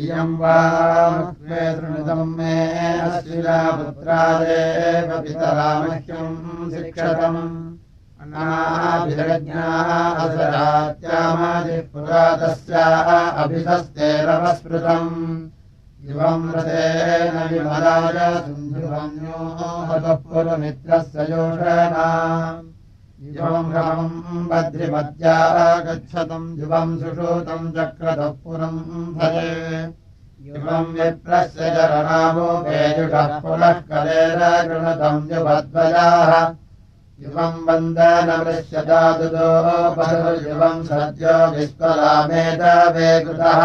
इयम् वा तृणितम् मे अश्विरापुत्रादेव पितरामह्यम् शिक्षतम्। तस्याः अभिधस्तेरवस्मृतम् इवम् रथेन विमलाय सिन्धुवन्यो पुरमित्रस्य योषणा इवम् बद्रिमद्या गच्छतम् युवम् सुषूतम् चक्रतः पुरम् भजे। इवम् विप्रस्य चरणामोपेजुषः पुनः कलेन गृणतम् युवद्वयाः युवम् वन्दनमृश्यदादुदो युवम् सद्यो विस्वलामेतवे कृतः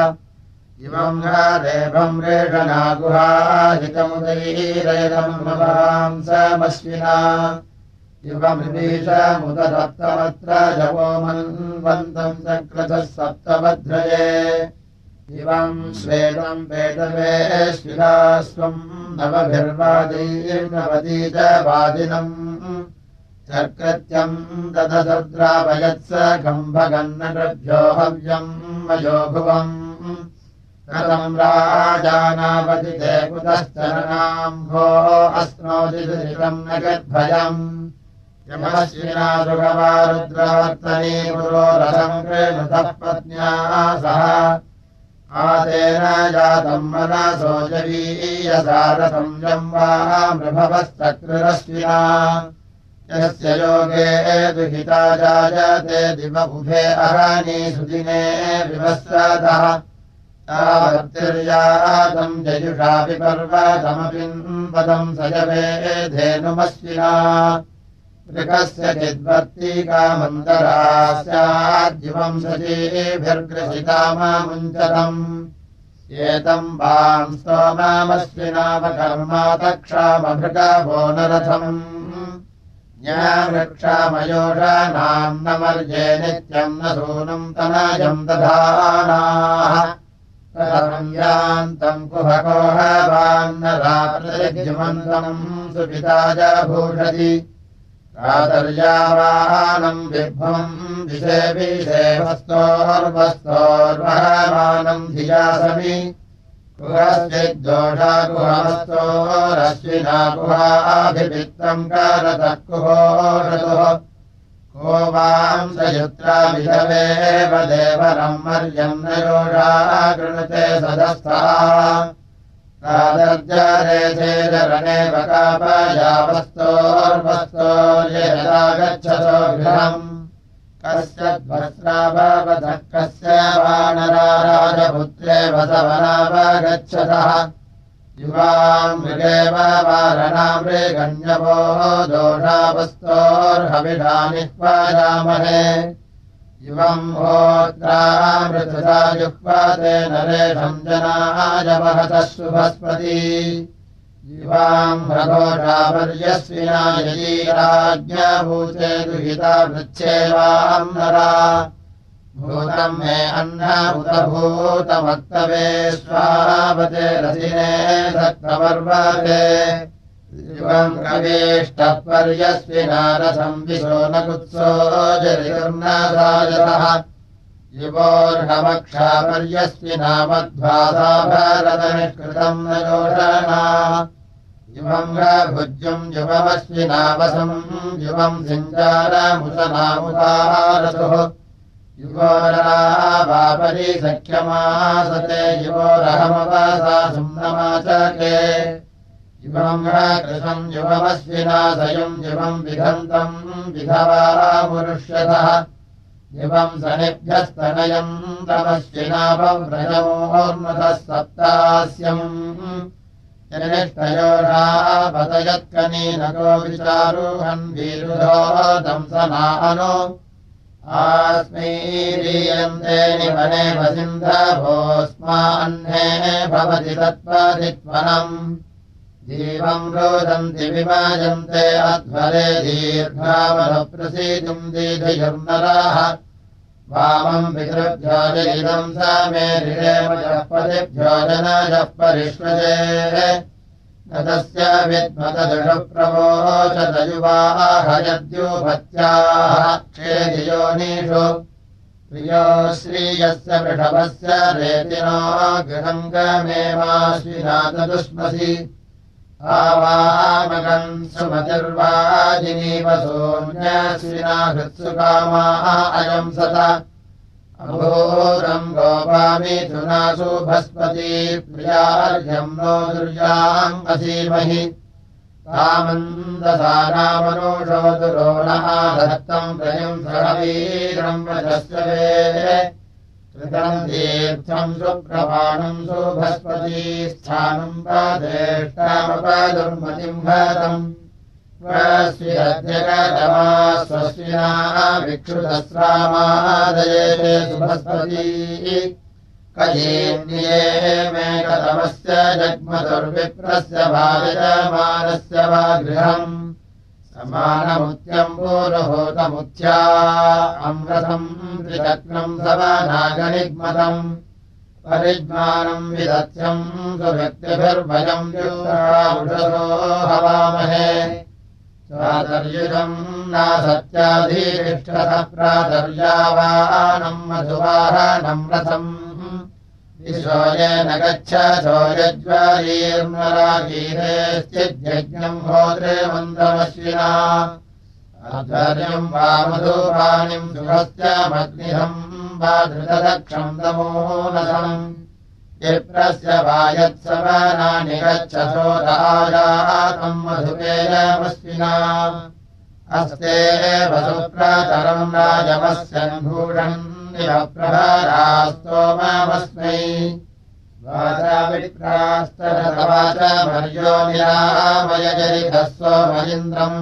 इमम् देवम् रेषणागुहाहितमुदैरयदम्भवांसमश्विना इवमृदीशमुदसप्तमत्र जवोमन्वन्तम् चक्रतः सप्तमध्रये इवम् श्वेतम् पेटवेश्विना स्वम् नवभिर्वादीर्नवती च वादिनम् चक्रत्यम् ददद्रावयत्स कम्भगन्नभ्यो हव्यम् मयोभुवम् कथम् राजानापतिते कुतश्चरणाम् भो अस्नोदितम् न गद्भयम् यमश्विना सुखवारुद्रवर्तनी पुरोरथम् कृतः पत्न्या सह। आदेन जातम् मनसोजवीयसारसंयम् वा मृभवश्चक्ररश्विना। यस्य योगे दुहिता जायते दिव उभे अहानि सुदिने र्यातम् जयुषापि पर्वतमपिम्पदम् सजवे धेनुमश्विना मृगस्य चिद्वर्तीकामन्तरा स्याद्युवम् सजीभिर्ग्रसितामामुञ्चतम् एतम् वाम् स्तोमामश्विनामकर्मा तक्षामभृगभो नरथम्। ज्ञावृक्षामयोषानाम् न मर्ये नित्यम् न सूनम् तनयम् दधानाः। यान्तम् कुहकोहवान्नराप्रतिमन्तम् सुपिताय भूषति कातर्यावानम् विभ्वम् विषे विषेवस्तोर्वस्तोर्वहमानम् धियासमि। कुहश्चिद्दोषा कुहस्तोरश्विना कुहाभिमित्रम् कारतः कुहोषतुः को वांसयुत्रामिषवेव देवरम् मर्यम् न योषा कृणते सदस्था कादर्जरेधेरनेव कापयावस्तोर्वस्तोर्यदा गच्छतो गृहम् कस्य ध्वस्रावधः कस्य वानराराजपुत्रे वसवनावगच्छतः युवाम् मृगेव वारणामृगण्यवो दोषावस्तोर्हविषानि युवम् होत्रामृतसा जुह्वाते नरेशम् जनाय महतः शुभस्पति युवाम् रघोषापर्यस्विना यदी राज्ञभूते दुहिता वृच्छेवाम् नरा। भूतम् मे अह्न उदभूतमक्तवे स्वावते रसिने सत्तवर्वते पर्यस्विनारसम् विशो न कुत्सो मध्वासा भारतनिष्कृतम् न योषणा। युवम् भुज्यम् युवमस्विनावसम् युवम् सिञ्चारमुसनामुदारसुः युवोरावापरि सख्यमासते युवोरहमवासा सुम्नमाचके युवम् कृशम् युवमस्विनाशयम् युवम् विधन्तम् विधवामुरुष्यतः युवम् सनिभ्यस्तनयम् तमश्विनापव्रजमोर्मतः सप्तास्यम्। जनिष्ठयोरापतयत्कनीनको विचारुहन् वीरुधो दंसनानो आस्मैरीयन्ते निवने वसिन्धभोऽस्मान्ने भवति तत्त्वादित्वनम् जीवम् रोदन्ति विभाजन्ते अध्वरे दीर्घामलप्रसीतुम् दीर्घयुर्नराः। वामम् पितृभ्यो जयिदम् सा मे ऋरेमजः पदिभ्यो जनाजः परिष्वजे न तस्य विद्मतदृढप्रवोचदयुवाहयद्योभत्याः क्षेदियोनीषु प्रियो श्रीयस्य वृषभस्य रेतिनो गृहङ्गमेवाश्विनादुष्मसि आवामगन् सुमतिर्वाजिनीवसोऽन्यश्विना हृत्सुकामाः अयम् सत। अभोरम् गोपामिथुनासु भस्पती प्रियार्घ्यम् नो दुर्याम् असीमहि। रामन्दसारामनुषो दुरोणः दत्तम् त्रयम् सहवीरम् वचस्य वे कृतम् तीर्थम् सुप्रमाणम् सुभस्पती स्थानम् पदेष्टामपदुर्मतिम् भरतम्। स्वस्यद्यगतमा स्वस्विना विक्षुतस्रामादये सुभस्पती। कयेन्द्रिये मे कतमस्य जग्मदुर्विप्रस्य भाजमानस्य वा गृहम् पूर्वभूतमुत्या अमृतम् त्रिचक्रम् सवनागनिग्मतम् परिज्ञानम् विदत्यम् सुभक्तिभिर्भयम् युषो हवामहे प्रातर्युजम् नासत्याधीतिष्ठतः प्रातर्यावानम् मधुवाहनम् रथम् विशोयेन गच्छो यज्वरीर्मरागीरेश्चिज्यज्ञम् होद्रे मन्दमश्विना आचार्यम् वा मधुपाणिम् सुभस्य मग्निहम् वा धृतदक्षम् तमोनसम् विप्रस्य वायत्सवनानि गच्छसो राजातम् मधुपेयमस्विना अस्ते वसुप्रातरम् राजमस्य भूषन् इव प्रहरास्तोमस्मै वाचाविप्रास्तरवाच मर्यो निरामयजरितः सोमयिन्द्रम्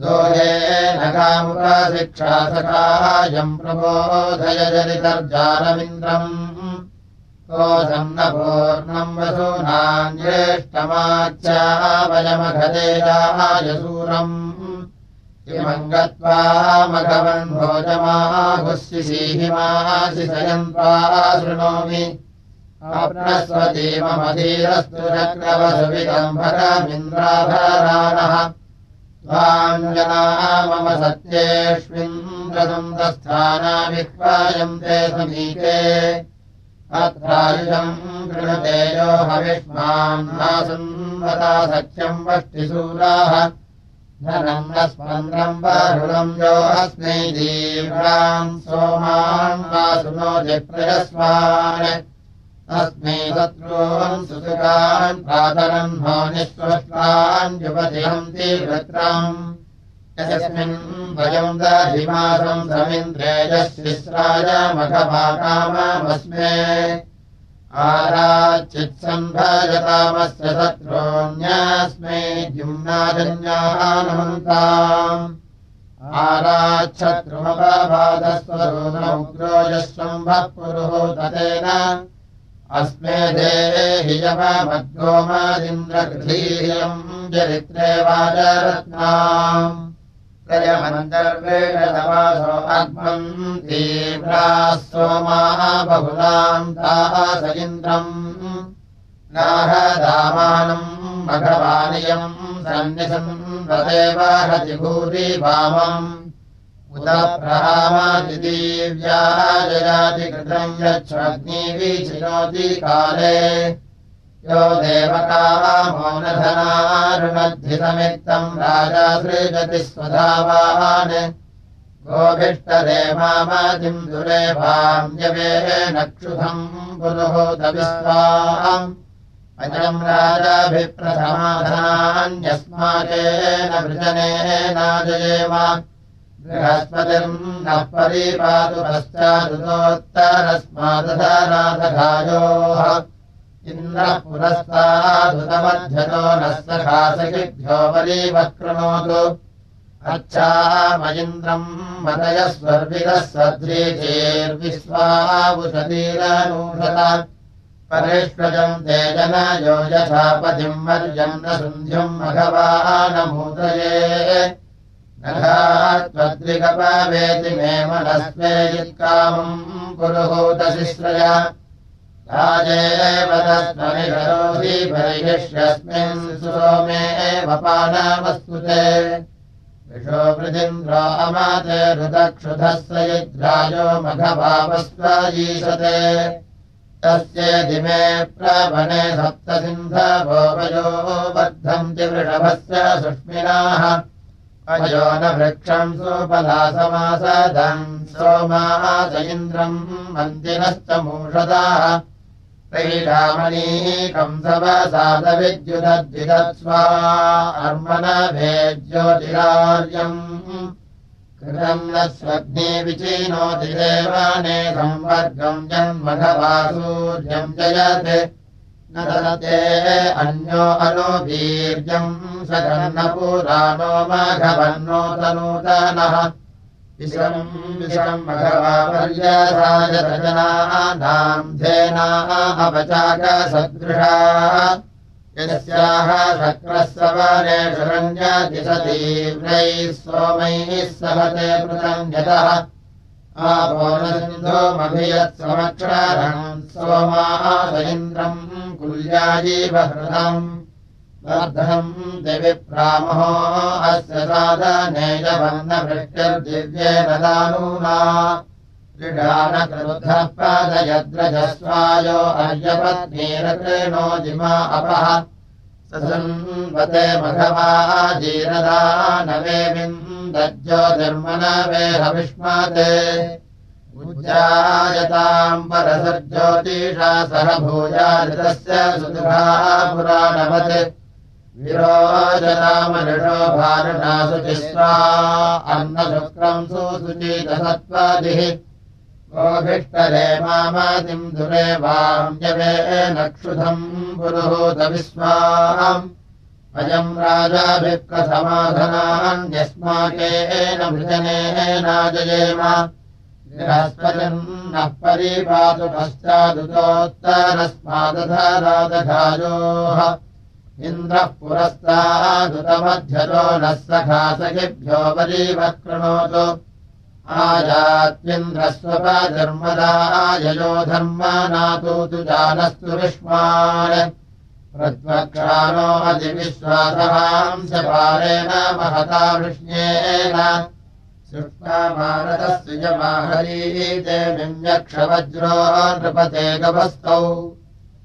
दोहे नगामुपशिक्षा सखायम् प्रबोधय जरितर्जानमिन्द्रम् कोशम् न पूर्णम् वसूनान्येष्टमाच्यावयमघदेयायसूरम् गत्वा मघवन् भोजमाहुस्यसीहिमासि सयन्त्वा शृणोमि अप्रस्वतीममधीरस्तु चक्रवसुविदम्भरमिन्द्राभराणः त्वाञ्जना मम सत्येष्विन्द्रसन्दस्थानाविह्वायम् ते समीके। अत्रायुषम् कृणतेजो हविष्मान्नासन्वता सख्यम् वष्टिशूलाः धनम् न बाहुलम् यो अस्मै सोमान् वासुनो जिप्रयस्वान् अस्मै शत्रून् भो निःश्वष्टान् युवतिहन्ति वृत्रम् यस्मिन् वयम् दधिमासम् समिन्द्रेजशिस्राय मघभाकामस्मे आराचित्सम्भजतामस्य शत्रोऽन्यस्मै द्युम्नाजन्यानमन्ताम् आराच्छत्रुमपबाधस्वरूनमुग्रोजस्वम्भः पुरुहूततेन। अस्मे देहि यमद्गोमादिन्द्रगृधीयम् चरित्रे वाजरत्नाम् तीव्राः सोमाः बहुलान्ताः स इन्द्रम् नाहदामानम् भगवानियम् सन्निसम् वदेव हति भूरि वामम् उत प्रहामादिदीव्या जयाति कृतम् यच्छग्निविचिनोति काले यो देवकामौनधनारुणद्धितमित्तम् राजा सृजति स्वधावान् गोभिष्टदेवामादिम् दुरेभाम् यवे नक्षुधम् पुरुहूतविश्वाम् अजम् राजाभिप्रथमाधनान्यस्माकेन वृजनेनाजयेम। बृहस्पतिर्नः परिपातु पश्चादुतोत्तरस्मादधनाथघायोः इन्द्रः पुरस्तादुतमध्यतो नः सखासखिभ्यो वरीवक्रणोतु। अच्छामयिन्द्रम् मदयः स्वर्विदः सद्रीचेर्विश्वावुषतीरनूषत परिष्वजम् ते मर्यम् न सुन्ध्यम् मघवानमूदये नघात्वद्रिगपवेति मे मनस्वे यत्कामम् पुरुहूतशिश्रय सुरोमे वपानामस्तुते ऋषो अमाते ऋतक्षुधः स यद्राजो मघवापस्वायीशते तस्य दिमे प्रवने सप्तसिन्धवोपयो बद्धन्ति वृषभस्य सुष्मिनाः। अयो न वृक्षम् सोपलासमासदम् सोमास इन्द्रम् मन्दिरश्च मूषदाः तैरामणीकंसवसादविद्युदद्विदत्स्वा अर्मणभेज्योतिरार्यम् कृतम् न स्वग्ने विचीनोति देवाने संवर्गम् जन्मघवासूर्यम् जयत्। न ददते अन्यो अनो वीर्यम् सगन्नपुराणो मघवन्नोतनूतनः विश्रम् विश्रम् भगवापर्यसायतजनानाम् धेनावचाकसदृशा यस्याः शक्रः सवनेषु रञ्जति स तीव्रैः सोमैः सहते कृतम् यतः। आपोनसिन्धोमभियत्समक्षरम् सोमास इन्द्रम् कुल्याजीवहृतम् दिविप्रामहो अस्य साधनेजवर्णभृष्टिर्दिव्येन दानूना क्रीडानकृद्धः पादयद्रजस्वायो अर्यपत्नीरकृणो जिमा अपः। सन्वते मघवा जीरदानवेविन्दज्योतिर्मनवेहविष्मते उज्जायताम् परसज्योतिषा सह भूयादितस्य सुदुघा पुराणवत् विरोचनामनुषो भारणासुचिस्वा अन्नशुक्रम् सुचीतसत्त्वादिः गोभिष्टरे मामादिम् दुरे वाम्यवे नक्षुधम् पुरुहूतविस्वाम् अयम् राजाभिः कथमाधनान्यस्माकेन भृजनेनाजयेम बृहस्पतिम् परिपातु पश्चादुतोत्तरस्मादधरादघायोः इन्द्रः पुरस्तादुतमध्यतो नः सखासखिभ्यो परीवक्रणोतु आजात्यन्द्रस्वपधर्मदाययो धर्मनातु तु जानस्तु विष्मान्। प्रत्वक्षानो अधिविश्वासहांसपारेण महता वृष्ण्येन सुष्मानतस्य यमाहरीते विन्यक्षवज्रो नृपते गभस्तौ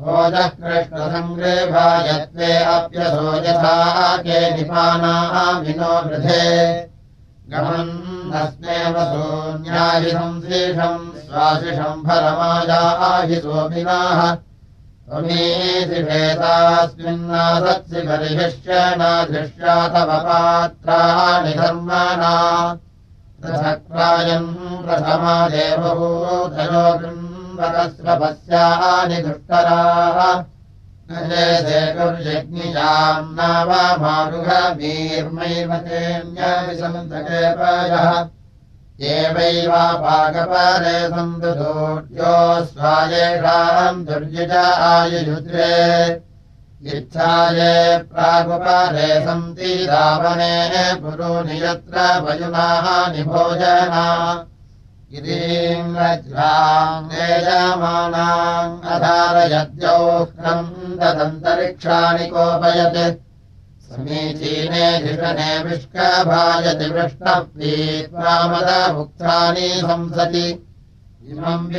ओजः कृष्णसङ्ग्रेभायत्वे अप्यसो यथा के निपानाः विनो वृधे। गमन्नस्मेव शेषम् स्वाशिषम् फलमायाहि सोमिनाः त्वमेधिषेतास्मिन्नासत्सि बर्हिष्य न दृश्या तव पात्राणि धर्मणा पृथक्रायम् प्रथमा देवभूतयो वरस्वपस्यानि दुष्कराः कुर्यज्ञियाम् नावमारुघवीर्मैवतेऽन्यविसन्तकेपयः एवैवापाकपरे सन्तु दोर्यो स्वायेषाम् दुर्युज आयुयुद्रे इच्छाये प्रागुपरे सन्ति रावणे पुरूनि यत्र वयुनाः निभोजना अधारयद्यौह्नम् तदन्तरिक्षाणि कोपयत्। समीचीने धिषणे विष्कभायति वृष्णप्रीत्वामदमुक्तानि संसति। इमम्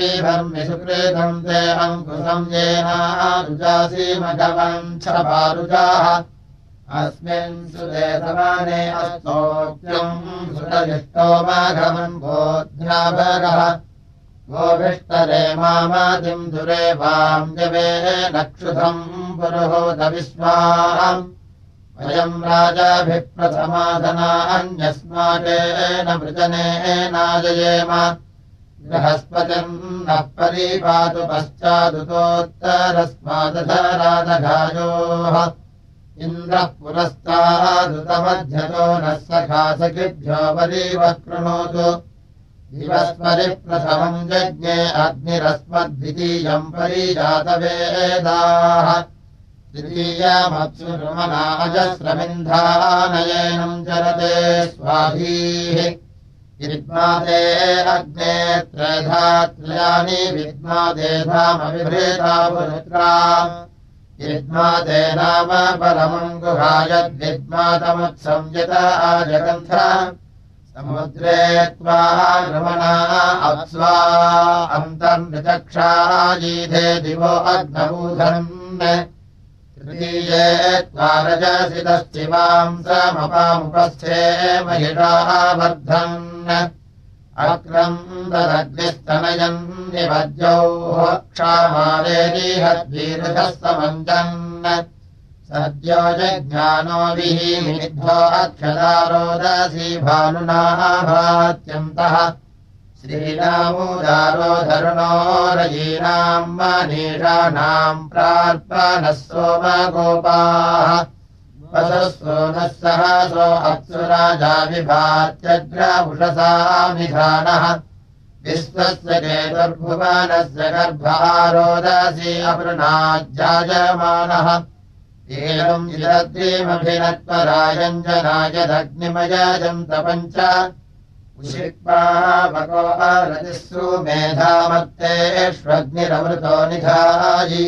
येनारुजासीमघवम् छपारुजाः अस्मिन् सुते समाने अस्तोक्त्यम् सुतजिष्टो माघवन् बोध्याभगः गोभिष्टरे मामादिम् दुरे वाम् जवे नक्षुधम् पुरुहूतविस्वाम् वयम् राजाभिः प्रथमाधनान्यस्माकेन वृजनेनाजयेम बृहस्पतिम् नः परीपातु पश्चादुतोत्तरस्मादधरादघायोः इन्द्रः पुरस्तादुतमध्यतो नः सखासखिभ्यो वरीवः कृणोतु। दिवस्परिप्रथमम् यज्ञे अग्निरस्मद्वितीयम् परिजातवेदाः। तृतीयमप्सुरुमनाजस्रमिन्धानयेनम् चरते स्वाधीः। विद्मादे अग्ने त्रयधात्रयानि विद्मादेधामविभृता पुरुत्रा विद्मादे नाम परमम् गुहायद्विद्मातमुत्संयत आजगन्थ। समुद्रे त्वा रमणा अप्स्वा अन्तर्निचक्षायीधे दिवो अग्नबूधन् तृतीये त्वारजसितश्चिवांसमपामुपस्थे महिषाः वर्धन् अक्रन्ददग्निस्तनयन् निमद्यौः क्षामालेरीहद्वीरुधः समञ्जन् सद्यो जज्ञानो अक्षदारोदसी भानुनाभात्यन्तः श्रीरामुदारोधरुणो रयीनाम् मनीषाणाम् प्रार्पणः सोमगोपाः वसुः सहसो अप्सुराजा विभात्यग्रभुषसामिधानः विश्वस्य केतुर्भुवनस्य गर्भारोदसी अपृणाज्जायमानः एवम् जिरद्रीमभिनत्वरायञ्जनाय दग्निमयजन्त पञ्च उषिक्पावको रतिस्रु मेधामत्तेष्वग्निरमृतो निधायि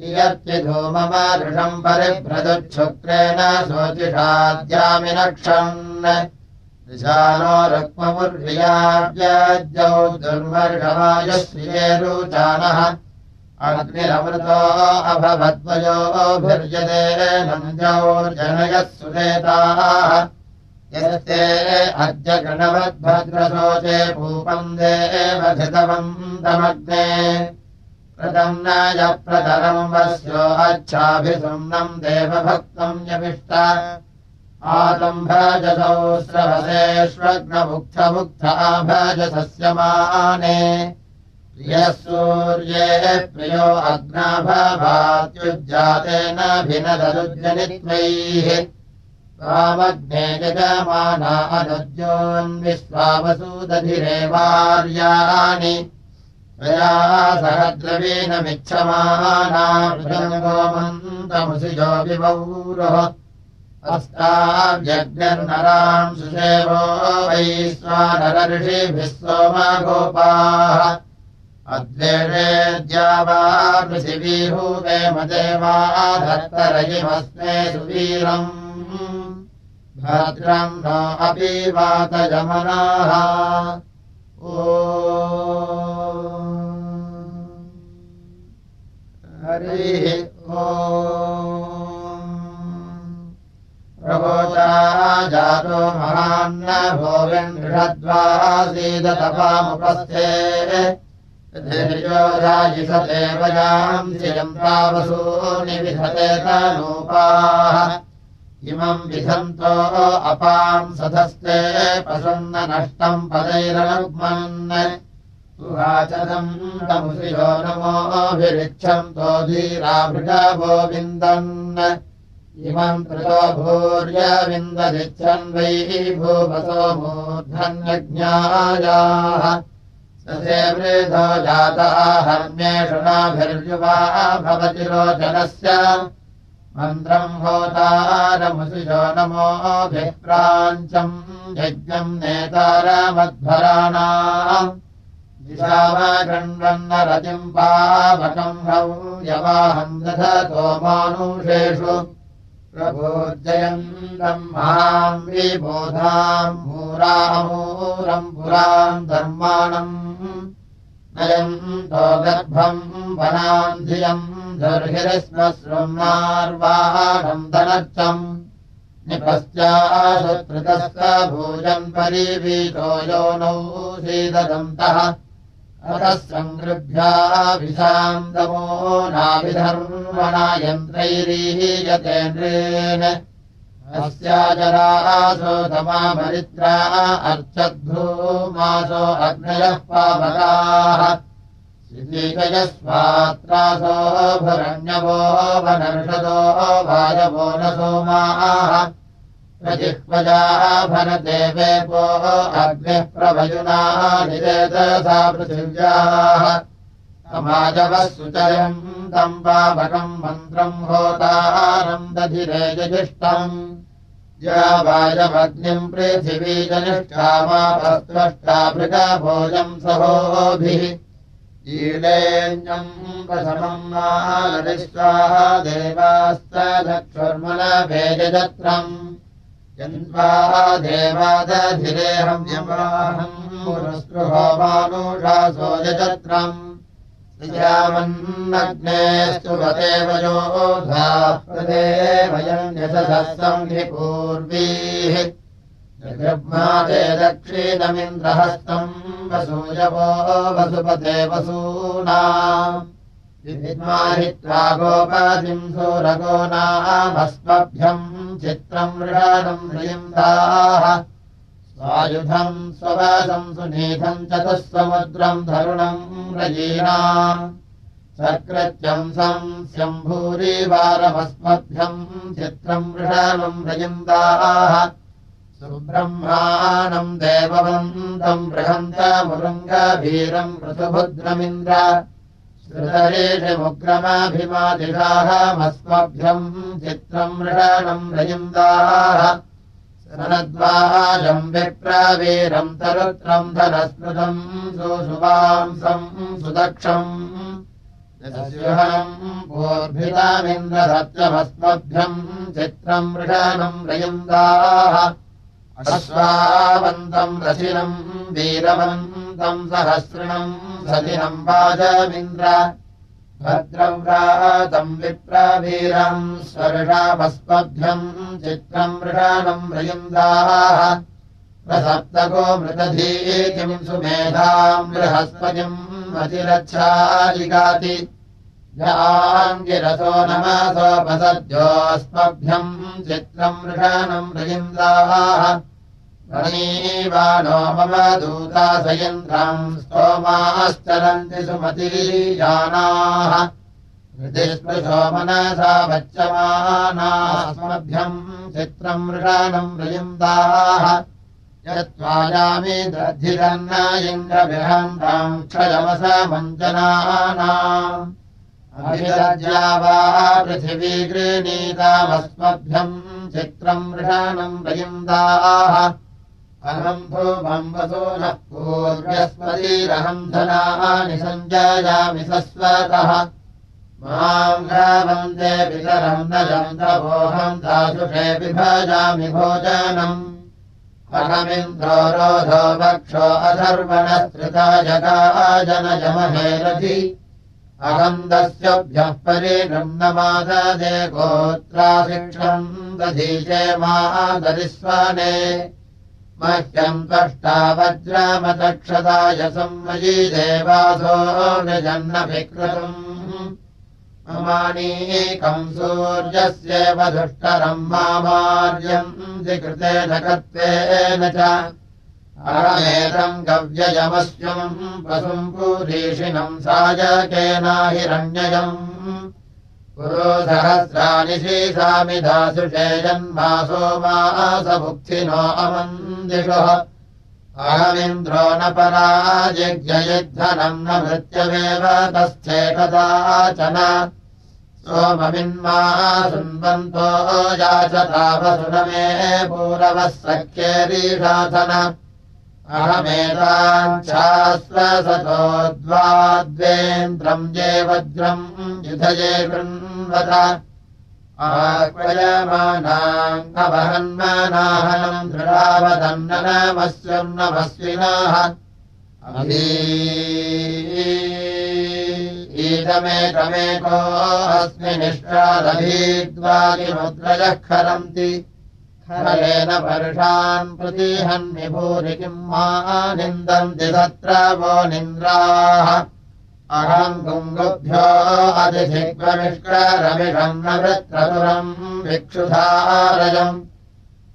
यत्यधूममादृशम् परिभ्रदुच्छुक्रेण शोचिषाद्यामिनक्षन्। दिशानो रुक्ममुर्वियाव्याज्यौ दुर्वर्षमायश्रियेरुचानः अग्निरमृतो अभवद्वयोभिर्यते नन्द्यौर्जनयः सुरेताः। यस्ते अद्य गणवद्भद्रशोचे प्रदम् प्रतरम् वस्यो अच्छाभिसुम्नम् देवभक्तम् यमिष्ट। आतम्भजसौ स्रवसेष्वग्नमुग्धमुग्ध आभजसस्य माने। प्रियः सूर्ये प्रियो अग्नाभवात्युज्जातेन भिनदरुज्जनित्वैः त्वामग्ने यजमाना अनुज्योन्विश्वावसूदधिरेवार्याणि त्वया सह द्रवीणमिच्छमानामन्तमुसिजो विवौरोः अस्ताव्यग्निर्नराम् सुसेवो वैश्वानरऋषिभिः सोमगोपाः। अद्वेषेद्यावा पृथिवीहूवेम देवाधत्तरयिमस्मे सुवीरम्। भद्रम् नो अपि वातयमनाः। ओ हरिः प्रवोचा जातो महान्न धैर्योधायि स देवयाम् श्रियम् तावसूनिविधते तनूपाः। इमम् विधन्तो अपाम् सधस्ते पशुन्न नष्टम् पदैरनुग्मन् सुवाचनम् तमुषियो नमोऽभिरिच्छन्तो धीराभृगवो विन्दन् इमम् कृतो भूर्यविन्ददिच्छन् वै भूवसो मूर्धन्यज्ञायाः। ससे वृधो जातः हर्म्येषु नाभिर्युवा भवति रोचनस्य। मन्त्रम् होतारमुषिजो नमोऽभिप्राञ्चम् यज्ञम् नेतारमध्वराणाम् दिशामगण्वन्नरतिम् पावकम् हौ यवाहम् दधतो मानुषेषु। प्रभोज्जयन्तम् महाम् विबोधाम् मूरामूरम् पुराम् धर्माणम्। नयन्तो गर्भम् वनाम् धियम् निपश्चाशुत्रितस्य भूजम् परीवीतो योनौ सीददन्तः अतः सङ्गृभ्याभिषाम् दमो नाभिधर्मणा यन्त्रैरीयतेन्द्रेण अस्याजरासो तमामरित्रा अर्चद्भूमासो अग्नयः पावकाः। यस्वात्रासो भरण्यवो वनर्षदो वायवो न सोमाः प्रजिह्वजा भरदेवेपो अग्निः प्रभयुनानिरेतसा पृथिव्याः। समाजवः सुचयम् तम् पावकम् मन्त्रम् होतारम् दधिरेजयिष्टम् वायमग्निम् पृथिवी जनिष्ठामापस्पष्टाभृगभोजम् सहोभिः। ीलेऽन्यम् प्रथमम् मालरिष्टाः देवास्तक्षुर्मलभेजत्रम् जन्वा देवादधिरेहम् यमाहम् पुरस्पृहो मानुषासो यजत्रम्। श्रियामन्नग्नेस्तु वदेव योधा प्रदेवयम् यशसम् हि पूर्वीः जग्मादे दक्षिणमिन्द्रहस्तम् वसूयवो वसुपते वसूना विद्माहित्वा गोपादिम् सूरगो नामस्मभ्यम् चित्रम् मृगानम् ह्रियन्दाः स्वायुधम् स्ववासम् सुनीधम् चतुःसमुद्रम् धरुणम् रजीना सकृत्यम् संस्यम् भूरिवारमस्मभ्यम् चित्रम् मृषानम् रयन्दाः सुब्रह्माणम् देववन्तम् बृहन्तमुरुङ्गभीरम् ऋतुभुद्रमिन्द्र श्रुतरेषमुग्रमाभिमादिषाहमस्मभ्यम् चित्रम् मृषाणम् रयिन्दाः सनद्वाजम् विप्रवीरम् तरुत्रम् धनस्मृतम् सुशुवांसम् सुदक्षम् पूर्भितामिन्द्रसत्यमस्मभ्यम् चित्रम् मृषाणम् रयिन्दाः अश्वावन्तम् रथिनम् वीरवन्तम् सहस्रिणम् सदिनम् वाजमिन्द्र। भद्रव्रातम् विप्रवीरम् स्वर्षापस्मभ्यम् चित्रम् मृषाणम् रयुन्दाः प्रसप्तको मृतधीतिम् सुमेधाम् बृहस्पतिम् अतिरच्छालिगाति गिरसो नमसोपसद्योऽस्मभ्यम् चित्रम् मृषाणम् रयिन्दाः णीवानो मम दूता सयन्द्रम् स्तोमाश्चरन्ति सुमतीजानाः हृदिस्पृशो मनसा वच्यमानास्मभ्यम् चित्रम् मृषाणम् रयिन्दाः यत्त्वायामि दधिरन्न इन्द्रविहन्ताम् क्षयमसमञ्जनानाम् अभिरज्या वा पृथिवी गृह्णीतामस्मभ्यम् चित्रम् मृषाणम् रयिन्दाः अहम् भूमम् वसो नः पूर्व्यस्पतिरहम् धनानि सञ्जायामि सस्वतः। माम् वन्दे पितरम् न जन्तवोऽहम् दासुषे विभजामि भोजनम्। अहमिन्द्रो रोधो वक्षो अधर्वणस्त्रिता जगाजनजमहेरथि अगन्धस्यभ्यः परिगृह्णमाददे गोत्राशिक्षम् दधीचे मादरिस्वने मह्यम् त्वष्टा वज्रमतक्षदाय संवयी देवासो निजन्नभिकृतम् ममानीकम् सूर्यस्येव दुष्टरम् मामार्यम् कृते जगत्वेन च। अहमेतम् गव्ययमस्यम् वसुम् पूरीषिणम् सायकेना हिरण्ययम् पुरो सहस्राणि शीसामि दासुषे जन्मासो मासभुक्थिनो अमन्दिषः। अहमिन्द्रो न पराजिज्ञयद्धनम् न मृत्यवेव तस्थे कदाचन सोममिन्मा शृण्वन्तो याचतावसुन मे पूरवः सख्येरीशासन अहमेताञ्छाश्वसतोद्वाद्वेन्द्रम् ये वज्रम् युधये कृण्वत आह्वयमानाम् अवहन्मनाहनम् दृढावदन्नमस्यम् नमस्विनाः ईदमेकमेको अस्मिनिष्टादभीद्वादिमुद्रयः खरन्ति। खलेन वर्षान् किम् मा निन्दन्ति तत्र वो निन्द्राः अहम् गुङ्गुभ्यो अधिधिग्रमिष्करमिषम् न वृत्रतुरम् विक्षुधारयम्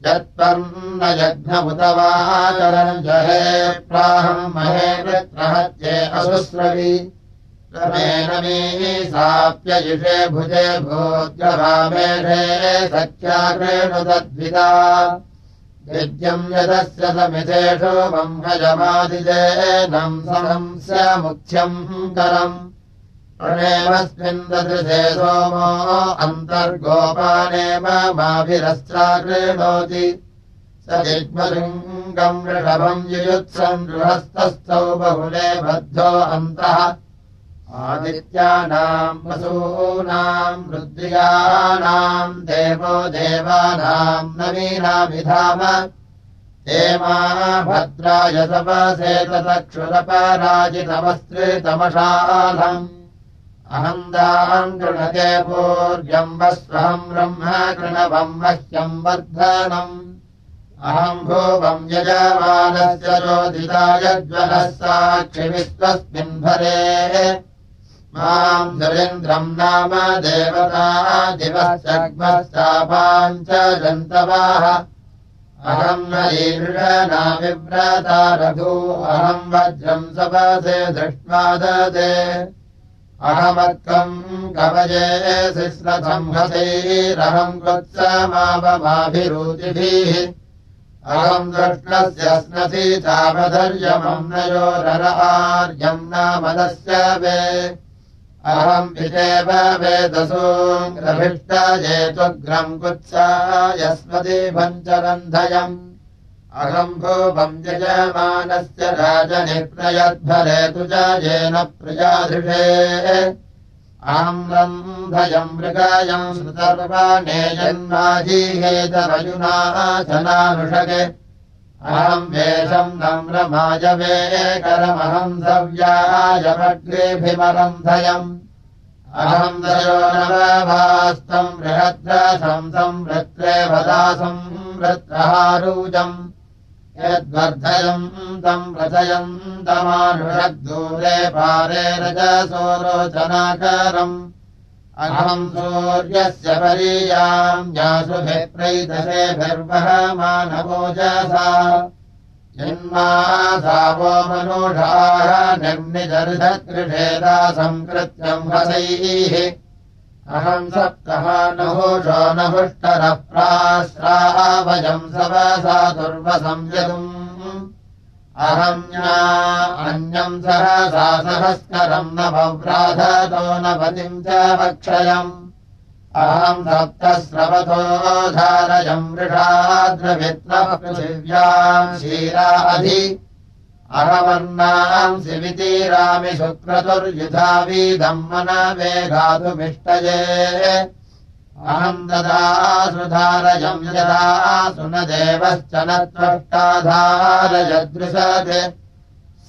यत्त्वम् न यज्ञमुत वाचरम् जहे प्राहम् महे वृत्रहत्ये असुस्रवि। साप्ययिषे भुजे भूद्यभामेषे सख्याकृणुतद्विदा बह्मजमादिजेनम् समंस्य मुख्यम् करम्। प्रणेमस्मिन् ददृशे सोमो अन्तर्गोपानेम माभिरस्त्राकृणोति। स जिग्मलिङ्गम् ऋषभम् युयुत्सम् गृहस्थस्थौ बहुले बद्धो अन्तः आदित्यानाम् वसूनाम् रुद्रियाणाम् देवो देवानाम् नवीनाभिधाम। हेमा भद्राय तपसेतदक्षुरपराजितमस्त्रितमशालम् अहन्दाम् गृणते पूर्यम् वस्वहम् ब्रह्म कृणवम् मह्यम् वर्धनम्। अहम् भूवम् यजमानस्य ज्योतिताय ज्वलः साक्षिविश्वस्मिन् भरे माम् सुरेन्द्रम् नाम देवता दिवश्चग्मश्चापाम् च जन्तवाः। अहम् नरीर्षनाविव्रता रघु अहम् वज्रम् सपसे दृष्ट्वा ददे। अहमत्कम् कवये शिश्रथम् हसैरहम् कृत्समापमाभिरुचिभिः अहम् दृष्टस्य स्नसि चापधर्यमम् नयोरर्यम् नामदस्य वे अहम् विदेव वेदसूङ्ग्रभिष्टजेतुग्रम् कुत्सा यस्मति भञ्चरन्धयम्। अहम् भूपम् यजमानस्य राजनिप्रयध्वरे तु येन प्रजाधृषे अहम् रन्धयम् मृगायम् सुतर्वाणेयन्माजीहेतरयुना जनानुषगे अहम् वेषम् नम्रमाजवे करमहम् सव्यायमग्रेभिमरन्धयम् अहम् दयो नवभास्तम् बृहद्रशंसम् वृत्रे वदासम् वृत्रहारूजम्। यद्वर्धयम् तम् रचयम् तमानुषद्दूरे पारे रजसोरोचनाकरम् अहम् सूर्यस्य परीयाम् यासुभिप्रैतसेभिर्वहमानवोजसा जन्मासावो मनुषाः निर्निजर्धकृषेदा संकृत्यम् हसैः अहम् सप्तः नहुषो नहुष्टरः प्रास्रावयम् सवसा दुर्वसंयतुम् अहम्या अन्यम् सहसा सहस्करम् न भव्राधतो न पतिम् च वक्षयम्। अहम् सप्तस्रवतो धारयम् पृथिव्याम् क्षीराधि अहमन्नाम् शिवितीरामि शुक्रतुर्युधावीदम् मन वेगातुमिष्टये अहम् ददासुधारयम् यदासु न देवश्च न त्वष्टाधारयदृशत्।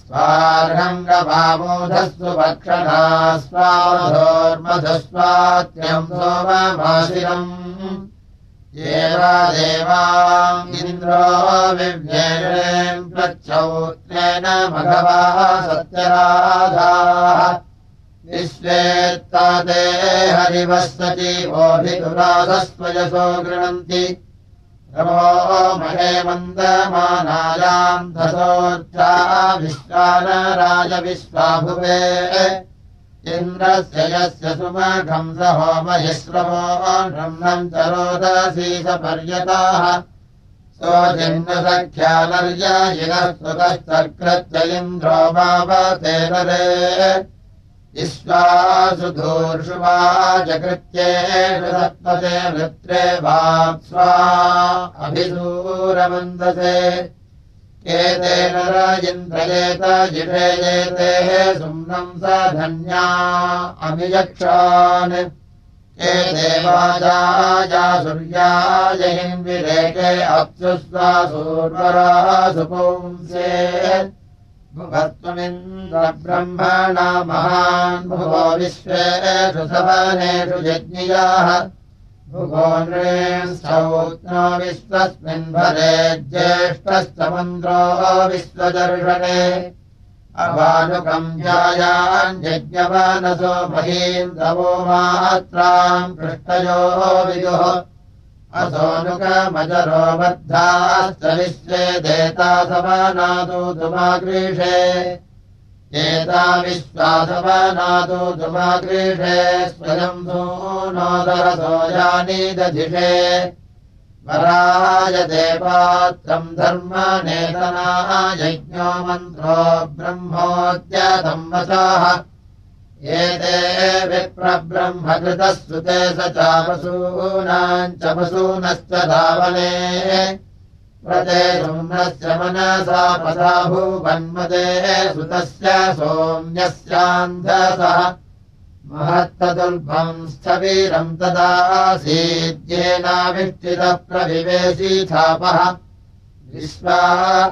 स्वार्हङ्गभामोधस्सु भक्षणा स्वाधोर्मधुस्वात्यम् सोमभासिरम्। देवा इन्द्रो विव्येण प्रच्छौत्रेण मघवाः सत्यराधाः विश्वेत्ताते हरिवस्तजीवोऽभिदुरासस्वयसो गृह्णन्ति रमो महे मन्दमानायाम् दशोर्चा विश्वानराज विश्वाभुवे इन्द्रस्य यस्य सुमघम् स होमयश्रवो ब्रह्मम् चरोदशीसपर्यताः सोऽजिन्नसख्यानर्ययिनः सुतश्चक्रत्य इन्द्रो भावतेन रे विश्वासु वा जकृत्येषु सत्त्वते वृत्रे वाप्स्वा अभिसूरमन्दसे एतेन राजिन्द्रयेत जिषेजेतेः सुम्नम् स धन्या अभियक्षान् देवाजाया सूर्यायहिन्विरेके अप्सुस्वा सूर्वरासु पुंसे भुवत्वमिन्द्रब्रह्मणा महान् भुवो विश्वेषु सवनेषु यज्ञियाः। भुवो नृष्टौत्नो विश्वस्मिन् भरे ज्येष्ठस्तमन्द्रो विश्वदर्शने। अवानुकम् यज्ञवानसो महीन्द्रवो मात्राम् पृष्टयो विदुः असोऽनुकमजरो समानादु तुमाग्रीषे एता विश्वासवनादो दुमाग्रीषे स्वयम् नोदरसो यानि दधिषे वराय पात्रम् धर्म यज्ञो मन्त्रो वचाः एते विप्रब्रह्मकृतः सुते स चापसूनाम् च वसूनश्च धावने प्रते सुम्नस्य मनसा पदा भूवन्मदे सुतस्य सोम्यस्यान्धसः महत्तदुल्भम् स्थवीरम् तदासीद्येनाविष्टितः प्रविवेशीथापः विश्वा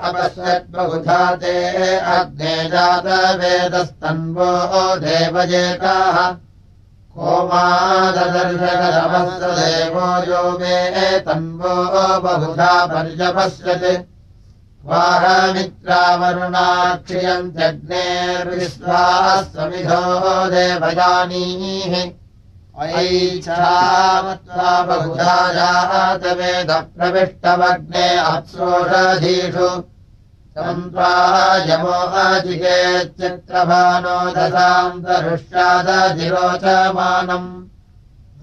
अपश्यद्बहुधा ते अग्ने जातवेदस्तन्वो देवजेताः। कोमाददर्शकरमस्तदेवो यो मे तन्वो बहुधा पर्यपश्यत् वाहमित्रावरुणाक्षियन्त्यग्नेर्विश्वाः समिधो देवयानीः ऐच्छामत्वा बहुधा जातवेदप्रविष्टमग्ने अप्सोषधीषु त्वा यमोहाजिगेच्चित्रभानो दशान्तरुष्यादधिरोचमानम्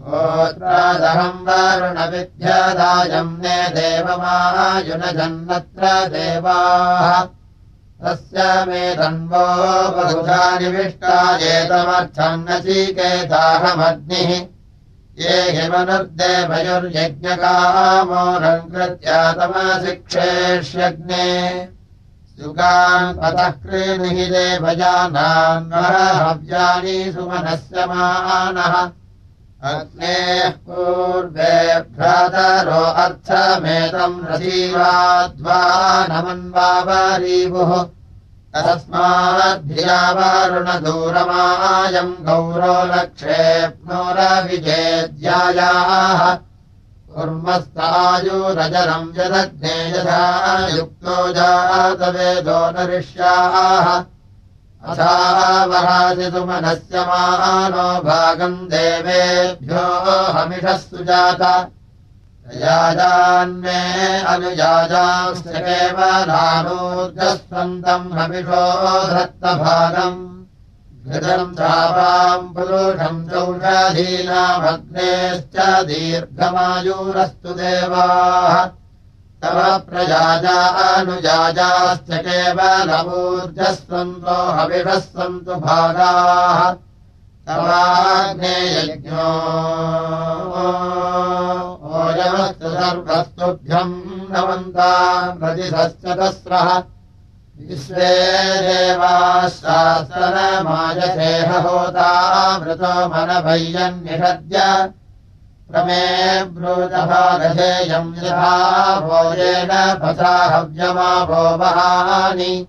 गोत्रादहम् वारुणविद्यादायम् ने देवमायुनजन्मत्र देवाः तस्य मे धन्वो बहुधा निविष्टा चेतमर्थन्नचीकेताहमग्निः ये हिमनुर्देवयोर्यज्ञकामोरङ्कृत्यातमशिक्षेष्यग्ने युगान् पतः क्रीणिहि देवजानान् हव्यानि सुमनस्य मानः अग्नेः पूर्वे भ्रातरो अर्थमेतम् रसीवाद्वा नमन्वारीवुः तस्माद्धियावारुणदूरमायम् गौरो लक्षेप्नोरविजेद्यायाः कुर्मस्तायुरजरम् यदग्ने यथा युक्तो जातवेदो नरिष्याः अथावहासि सुमनस्य मानो भागम् देवेभ्यो हमिषः सुजात याजान्मे अनुयाजांश्च केवलानूर्जस्वन्तम् हमिषो धत्तभागम्। घृतम् चापाम् पुरुषम् चौषधीनामग्नेश्च दीर्घमायूरस्तु देवाः तव प्रजाजानुजाजाश्च केवलमूर्जस्वन्तो हविषः सन्तु भागाः ओयमस्तु सर्वस्तुभ्यम् तस्रः विश्वे देवाः शास्त्रमायसेह होतामृतो मनभय्यन्निषद्य प्रमे ब्रूतभागधेयम् यथा भोजेन पथा हव्यमाभो वहानि।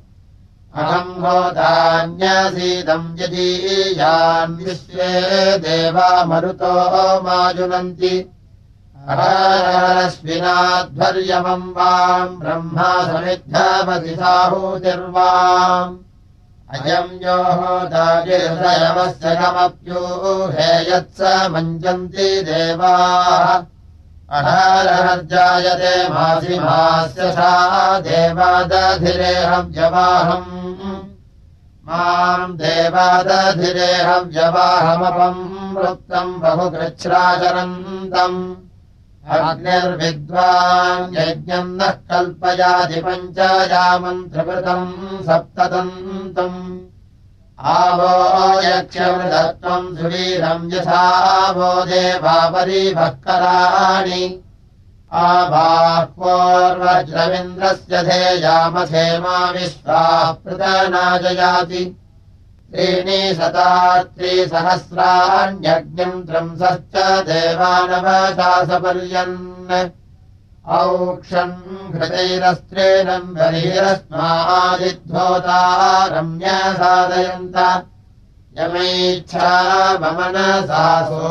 अहम् होतान्यसीदम् यदीयान् विश्वे देवा मरुतो माजुनन्ति। अरस्विनाध्वर्यमम् वाम् ब्रह्मा समिद्धमति साहूतिर्वाम् अयम् यो होतागिर्दयवस्य कमप्यूहे यत्स मञ्जन्ति देवाः अहारहर्जायते मासि मास्य सा देवादधिरेहव्यवाहम् माम् देवादधिरेहव्यवाहमपम् वृत्तम् बहुकृच्छ्राचरन्तम् अग्निर्विद्वान् यज्ञम् नः कल्पयादि पञ्चयामन्त्रकृतम् सप्तदन्तम्। आवो यक्षमृतत्वम् सुवीरम् यथा वो देवापरीभक्कराणि आबाह्वोर्वज्रविन्द्रस्य धेयामथेमा विश्वाः पृतनाजयाति त्रीणि शता त्रिसहस्राण्यग्निम् त्रंसश्च देवानवशासपर्यन्। औक्षम् घृतैरस्त्रेणम् बलीरस्मादिद्धोता रम्य साधयन्त। यमैच्छा ममनसासो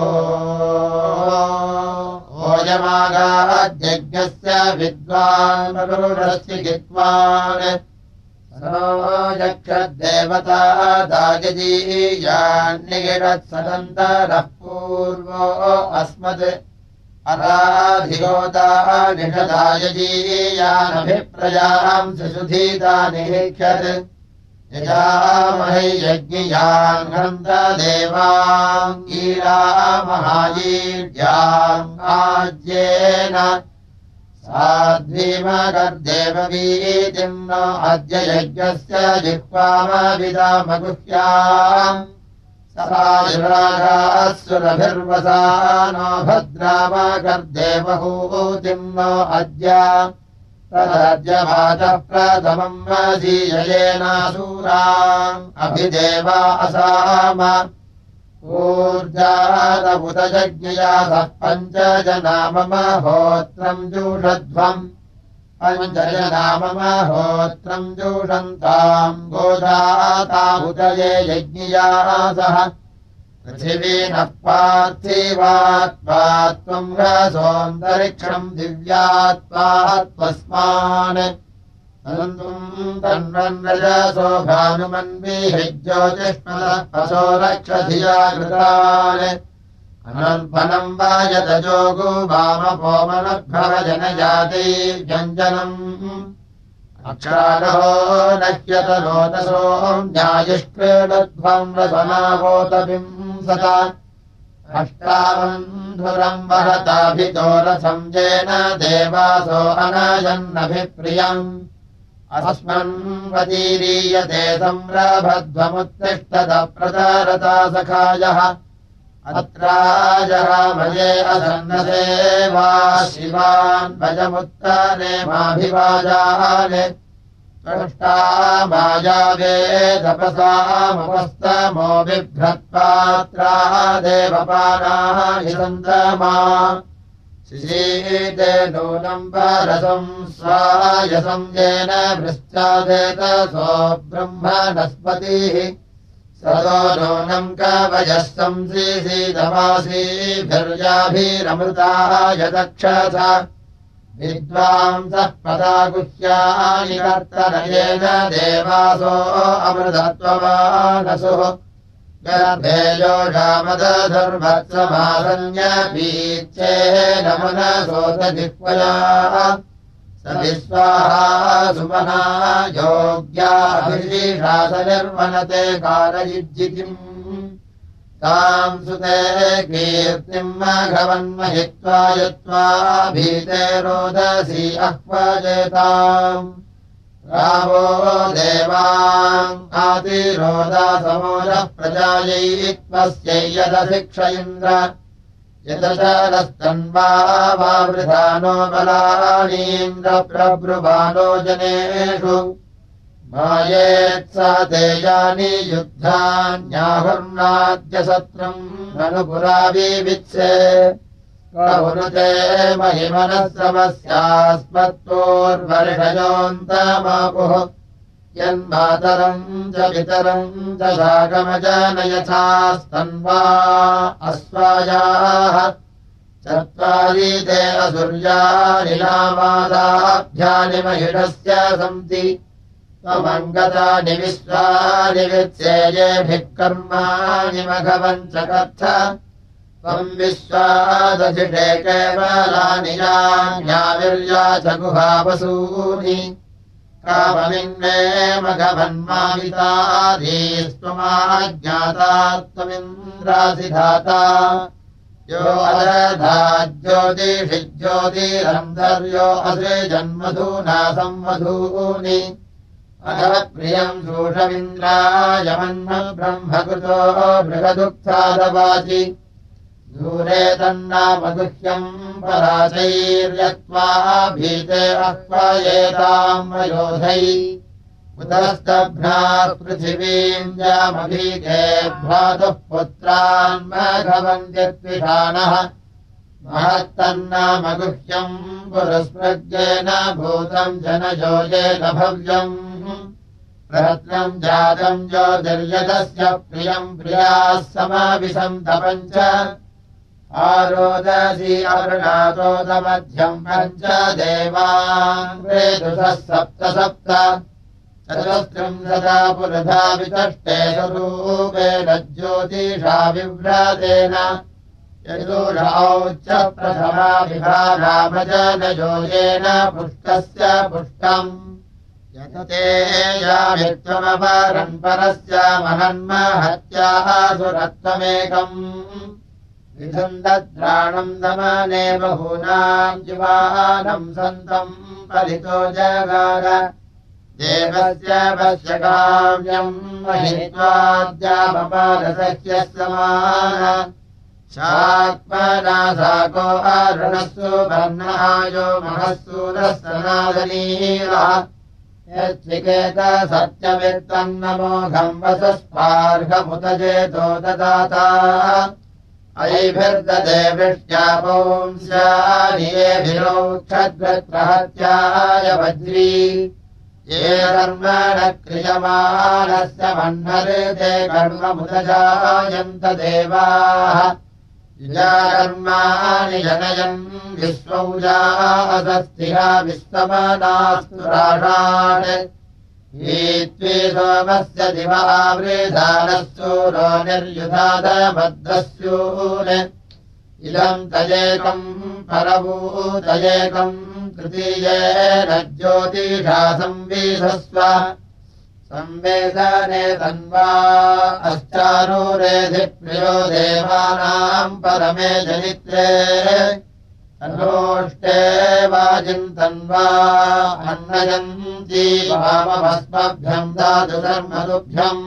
ओयमागाद्यज्ञस्य विद्वान् गित्वान् यक्षद्देवता दागजीयान्निगिरत्सदन्तरः पूर्वो अस्मत् अराधिरोता निषदायजीयानभिप्रजाम् सुधीता निहिक्षत् यजामहे यज्ञयाङ्गन्धदेवाङ्गीरामहायीर्याङ्गाज्येन साध्वीमगर्देववीतिम् न अद्य यज्ञस्य जिह्वामविदामगुह्या सुरभिर्वसा नो भद्रामगर्देवहूतिम् नो अद्य। तदद्यवाचः प्रथमम् वधीययेनासूरा अभिदेवा असाम ऊर्जादबुधजज्ञया सः पञ्च जना मम होत्रम् जूषध्वम्। पञ्चजना मम होत्रम् जूषन्ताम् गोदातामुदये यज्ञया सह पृथिवीनः पार्थिवात्मा त्वम् रसोऽन्तरिक्षम् दिव्यात्मात्मस्मान्। अनन्तम् तन्वन् रजसो भानुमन्विः ज्योतिष्मदः पशो रक्षधिया कृतान्। अनल्पनम् वा यतजोगो वामपोमनभ्रवजनजाति व्यञ्जनम्। अक्षारो नह्यतनोदसोऽम् न्यायिष्क्रीडध्वम् रसनावोतपिम् सता अष्टावन्धुरम् वहताभितो रथम् येन देवासो अनायन्नभिप्रियम् अस्मन्वतीरीयते संरभध्वमुत्तिष्ठत प्रचारता सखायः। अत्राजरामये असन्नसेवा शिवान् भजमुत्तरे माभिवाजाने। ष्टा मायावे तपसामपस्तमो बिभ्रत्पात्रा देवपानाः निसन्दमा शिशीते नूनम् येन भृश्चादेतसो ब्रह्मणस्पतिः सदो नूनम् कवयः संसीसीदमासीभिर्याभिरमृताय दक्षस विद्वांसः पदागुह्यानि कर्तनयेन देवासो अमृतत्वमानसुः गर्भेजोषामदधर्मत्समासन्यपीच्छेन मनसोदजिह्वया स विश्वाहा सुमना योग्याभिषीषासनिर्वनते कारयुज्जितिम्। ताम् सुते कीर्तिम् मघवन्महित्वा यत्त्वा भीते रोदसी अह्वजेताम् रावो देवाम् आतिरोदासमोदः प्रजायैत्वस्यै यदशिक्ष इन्द्र। यदशरस्तन्वावृधानो बलानीन्द्रप्रब्रुवानो जनेषु। मायेत्सा तेजानि युद्धान्याहुर्नाद्यशत्रुम् ननुपुराविवित्से कहुनुते महिमनः समस्यास्मत्तोर्वर्षयोऽन्तमापुः यन्मातरम् च पितरम् च शाकमजनयथास्तन्वा अस्वायाः। चत्वारि ते असुर्यानिलामादाभ्यानि महिषस्य सन्ति। त्वमङ्गतानि विश्वानि वित्सेयेभिः कर्माणि मघवम् च कथ त्वम् विश्वादधिषे केवलानि यान्याविर्या च गुहावसूनि काममिन्मे मघवन्माविताधीस्त्वमाज्ञाता त्वमिन्द्रासि धाता यो ज्योतिषि ज्योतिरन्धर्यो असृजन्मधूना संवधूनि अधप्रियम् शूषमिन्द्रायमन्म ब्रह्मकृतो बृहदुःखादवाचि दूरे तन्नामगुह्यम् पराचैर्यत्वा भीते अह्वयेताम् वयोधै। उतस्तभ्राः पृथिवीम् जामभीते भ्रातुः पुत्रान् मघवन्त्यत्विषाणः महत्तन्नामगुह्यम् पुरस्पृज्येन भूतम् जनयोजेन भव्यम् रत्नम् जातम् ज्योतिर्यतस्य प्रियम् प्रियाः समाविसन्तपञ्च आरोदसी अरुणातोदमध्यम् पञ्च देवाङ्ग्रेदुषः सप्त सप्त। चतुस्त्रम् सदा पुरधा वितष्टे स्वरूपेण ज्योतिषा विव्रातेन यदूरौच्च प्रथमा विभागामजनयोजेन पुष्टस्य पुष्टम्। यतते यामित्वमपरम् परस्य महन्महत्याः सुरत्वमेकम् विधन्दद्राणम् दमने बहूनाम् युवानम् सन्तम् परितो जगार देवस्य पश्य काव्यम् महित्वाद्यापपादसह्यः समान शात्मना साको अरुणस्सु वर्णहायो महस्सु नः सनादनीलः यच्चिकेत सत्यमित्तन्नमोघम् वसस्पार्हमुतजेतो ददाता अयिभिर्ददे वृष्ट्यापोंस्यानियेभिरोक्षद्वत्रहत्याय वज्री। ये कर्मण क्रियमाणस्य मह्नरे कर्ममुदजायन्त देवाः। युजाकर्माणि जनयन् विश्वौजासस्तिहा विश्वमनास्तु राषान् हीत्वे सोमस्य दिवावृधानः सूरो निर्युधादभद्रस्यून् इदम् तयेकम् परभूतयेकम् तृतीयेन ज्योतिषा संवेधस्व संवेदने तन्वा प्रियो देवानाम् परमे जनित्रे तन्नोष्टे वाजिन्तन्वा अन्नयन्ती वामभस्मभ्यम् दातु धर्मदुभ्यम्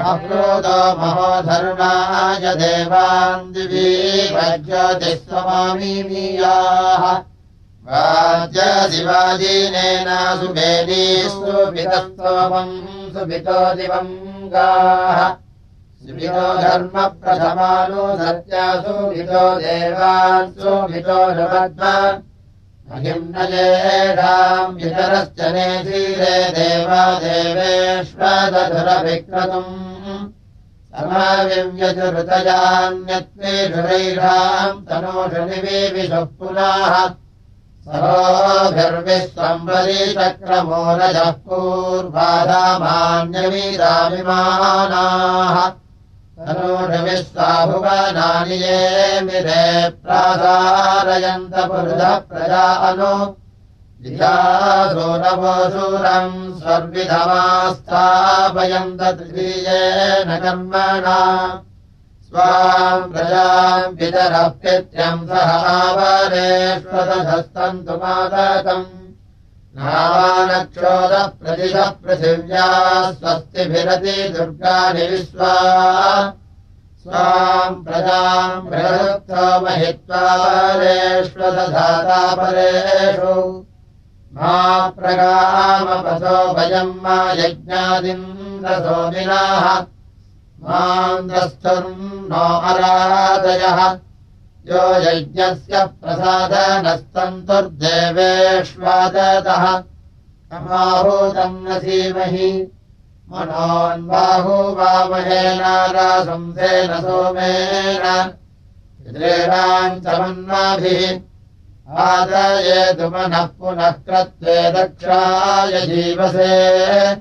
अक्रोदो महोधर्माय देवान् दिवी वज्रतिस्वमामीयाः वाज्यशिवाजीनेन सुमेनी सुपितस्तोमम् सुपितो दिवम् गाः सुमितो धर्मप्रथमानो सत्यासु मितो देवान् सुमितो नवद्म महिम्नयेषाम् वितरश्च नेधीरे देवा देवेष्वदधुरविक्रतुम्। समाविव्यजुरुतयान्यत्वेषुरैषाम् तनोषनिवेविषुः पुनः। सरोभिर्विश्वम्बरीचक्रमोरजः पूर्वाधामान्यवीराभिमानाः तनोषविश्वाभुवनानि ये मिरे प्रासारयन्त पुरुधः प्रजानो विजासोरवोषूरम् स्वर्विधमास्थापयन्त तृतीयेन कर्मणा। स्वाम् प्रजाम् पितरः पित्यम् सह आवरेष्वदधस्तन्तु मादकम् नावानक्षोदः प्रतिशः पृथिव्या स्वस्तिभिरति दुर्गाणि विश्वा स्वाम् प्रजाम् बृहत्तो महित्वारेष्वदधाता परेषु मा प्रगामपसो भयम् मा यज्ञादिन्द्रसोमिनाः मान्दस्थम् नो अरादयः यो यज्ञस्य प्रसादनस्तन्तुर्देवेष्वादतः समाहूतम् न सीमहि। मनोन्बाहु वामहेनाराशंसेन सोमेन। पितॄणाम् च मन्माभिः। आदयेतु मनः पुनः कृत्वे दक्षाय जीवसे।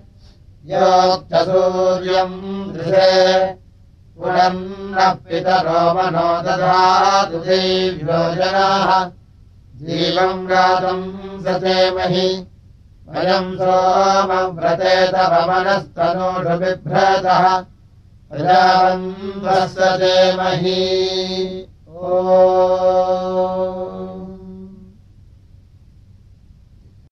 योक्तसूर्यम् दृशे पुनः पितरो मनो ददातु देव्योजनाः जीवम् गातुम् सचेमहि। वयम् सोमव्रते तव मनस्तनोषु बिभ्रतः। प्रजावन्तः सचेमहि। ओ